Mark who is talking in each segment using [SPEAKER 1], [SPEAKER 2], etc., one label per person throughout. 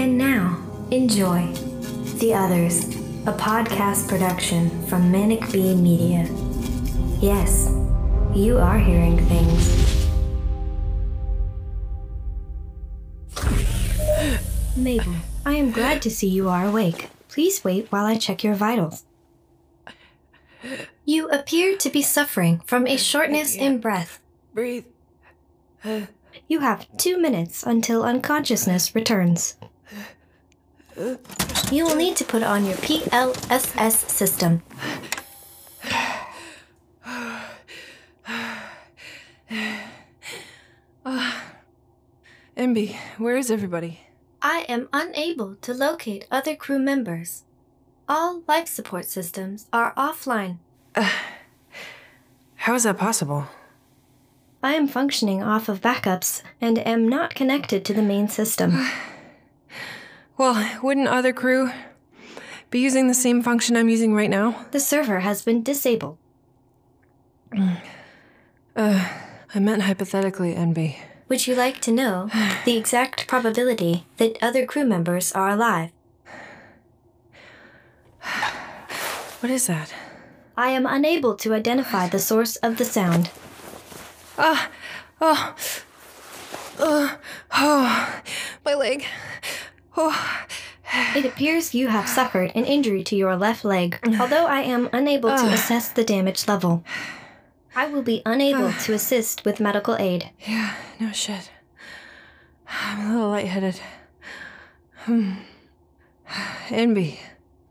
[SPEAKER 1] And now, enjoy The Others, a podcast production from Manic Bee Media. Yes, you are hearing things. Mabel, I am glad to see you are awake. Please wait while I check your vitals. You appear to be suffering from a shortness in breath.
[SPEAKER 2] Breathe.
[SPEAKER 1] You have two minutes until unconsciousness returns. You will need to put on your PLSS system.
[SPEAKER 2] Enby, where is everybody?
[SPEAKER 1] I am unable to locate other crew members. All life support systems are offline.
[SPEAKER 2] How is that possible?
[SPEAKER 1] I am functioning off of backups and am not connected to the main system.
[SPEAKER 2] Well, wouldn't other crew be using the same function I'm using right now?
[SPEAKER 1] The server has been disabled.
[SPEAKER 2] Uh, I meant hypothetically, Enby.
[SPEAKER 1] Would you like to know the exact probability that other crew members are alive?
[SPEAKER 2] What is that?
[SPEAKER 1] I am unable to identify the source of the sound.
[SPEAKER 2] Ah, oh, oh, oh, my leg. Oh,
[SPEAKER 1] It appears you have suffered an injury to your left leg, although I am unable to assess the damage level. I will be unable to assist with medical aid.
[SPEAKER 2] yeah, no shit. I'm a little lightheaded. Hmm. Enby,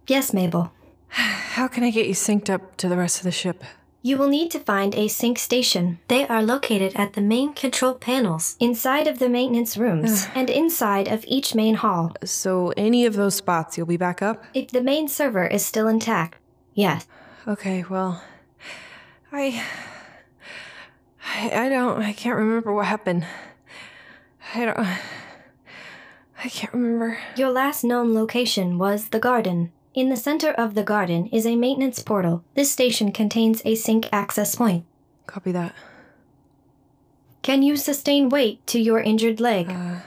[SPEAKER 1] Yes, Mabel.
[SPEAKER 2] how can I get you synced up to the rest of the ship?
[SPEAKER 1] You will need to find a sync station. They are located at the main control panels, inside of the maintenance rooms, and inside of each main hall.
[SPEAKER 2] So, any of those spots, you'll be back up?
[SPEAKER 1] If the main server is still intact, yes.
[SPEAKER 2] Okay, well, I, I, I don't, I can't remember what happened. I don't, I can't remember.
[SPEAKER 1] Your last known location was the garden. In the center of the garden is a maintenance portal. This station contains a sync access point.
[SPEAKER 2] Copy that.
[SPEAKER 1] Can you sustain weight to your injured leg?
[SPEAKER 2] Okay.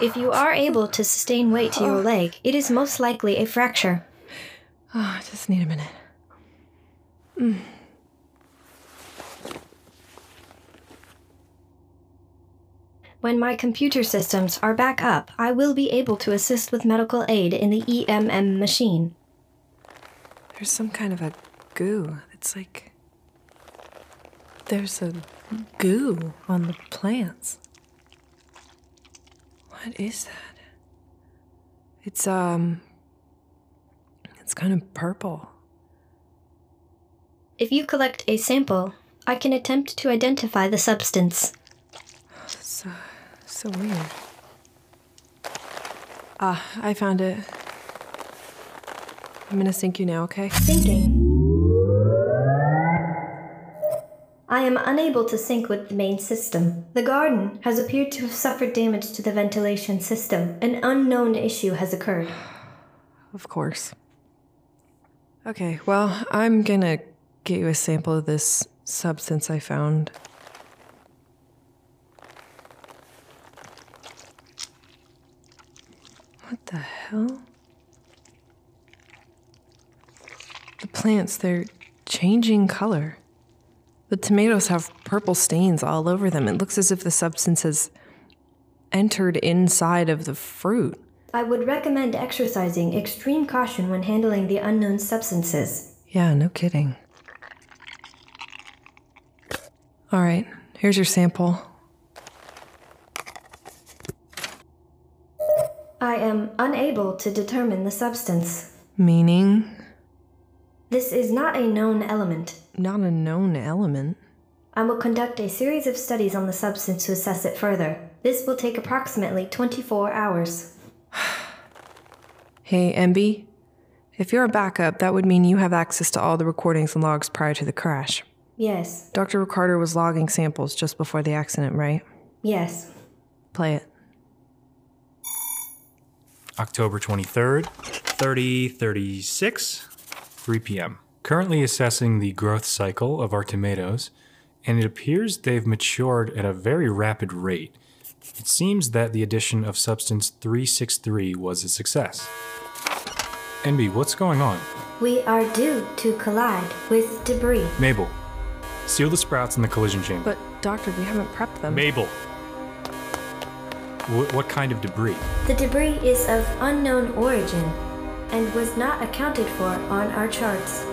[SPEAKER 1] if you are able to sustain weight to your leg, it is most likely a fracture.
[SPEAKER 2] Oh, I just need a minute. Mm.
[SPEAKER 1] When my computer systems are back up, I will be able to assist with medical aid in the EMM machine.
[SPEAKER 2] There's some kind of a goo. It's like. There's a goo on the plants. What is that? It's, um. It's kind of purple.
[SPEAKER 1] If you collect a sample, I can attempt to identify the substance.
[SPEAKER 2] So, so weird. Ah, I found it. I'm gonna sync you now, okay?
[SPEAKER 1] Syncing. I am unable to sync with the main system. The garden has appeared to have suffered damage to the ventilation system. An unknown issue has occurred.
[SPEAKER 2] Of course. Okay, well, I'm gonna get you a sample of this substance I found. What the hell? The plants, they're changing color. The tomatoes have purple stains all over them. It looks as if the substance has entered inside of the fruit.
[SPEAKER 1] I would recommend exercising extreme caution when handling the unknown substances.
[SPEAKER 2] Yeah, no kidding. All right, here's your sample.
[SPEAKER 1] I am unable to determine the substance.
[SPEAKER 2] Meaning,
[SPEAKER 1] This is not a known element.
[SPEAKER 2] not a known element.
[SPEAKER 1] I will conduct a series of studies on the substance to assess it further. This will take approximately 24 hours.
[SPEAKER 2] Hey, Enby, if you're a backup, that would mean you have access to all the recordings and logs prior to the crash.
[SPEAKER 1] Yes,
[SPEAKER 2] Dr. Ricardo was logging samples just before the accident, right?
[SPEAKER 1] yes.
[SPEAKER 2] Play it.
[SPEAKER 3] October 23rd, 3036, 3 p.m. currently assessing the growth cycle of our tomatoes, and it appears they've matured at a very rapid rate. It seems that the addition of substance 363 was a success. Enby, what's going on?
[SPEAKER 1] We are due to collide with debris.
[SPEAKER 3] Mabel, seal the sprouts in the collision chamber.
[SPEAKER 2] But, Doctor, we haven't prepped them.
[SPEAKER 3] Mabel! Wh- what kind of debris?
[SPEAKER 1] The debris is of unknown origin and was not accounted for on our charts.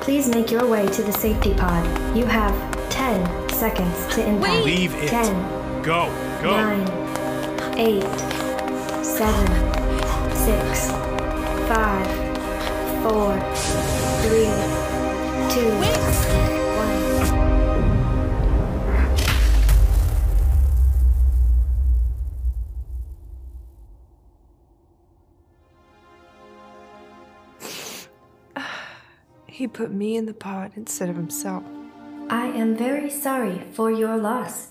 [SPEAKER 1] Please make your way to the safety pod. You have 10 seconds to impact.
[SPEAKER 3] Leave it.
[SPEAKER 1] 10,
[SPEAKER 3] Go! Go!
[SPEAKER 1] 9, 8, 7, 6, 5, 4, 3, 2, 1.
[SPEAKER 2] He put me in the pod instead of himself.
[SPEAKER 1] I am very sorry for your loss.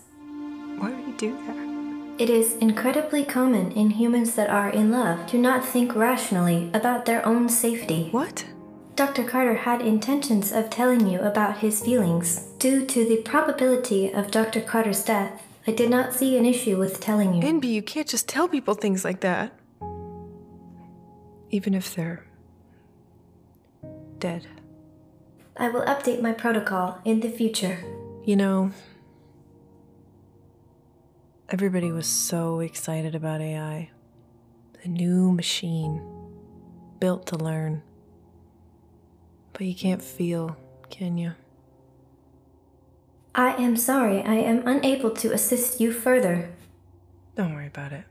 [SPEAKER 2] Why would he do that?
[SPEAKER 1] It is incredibly common in humans that are in love to not think rationally about their own safety.
[SPEAKER 2] What?
[SPEAKER 1] Dr. Carter had intentions of telling you about his feelings. Due to the probability of Dr. Carter's death, I did not see an issue with telling you.
[SPEAKER 2] Enby, you can't just tell people things like that. Even if they're dead.
[SPEAKER 1] I will update my protocol in the future.
[SPEAKER 2] You know, everybody was so excited about AI. The new machine, built to learn. But you can't feel, can you?
[SPEAKER 1] I am sorry I am unable to assist you further.
[SPEAKER 2] Don't worry about it.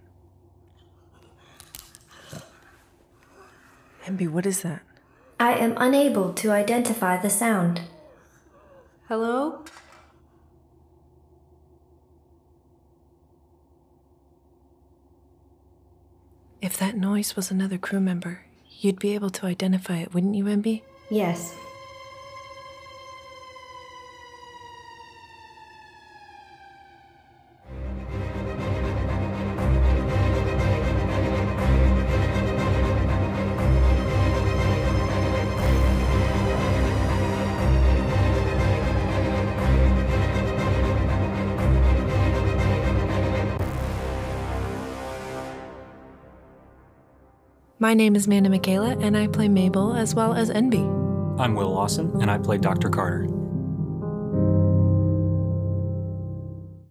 [SPEAKER 2] Enby, what is that?
[SPEAKER 1] I am unable to identify the sound.
[SPEAKER 2] Hello? If that noise was another crew member, you'd be able to identify it, wouldn't you, Enby?
[SPEAKER 1] Yes.
[SPEAKER 2] My name is Manda Mikala, and I play Mabel as well as Enby.
[SPEAKER 3] I'm Will Lawson, and I play Dr. Carter.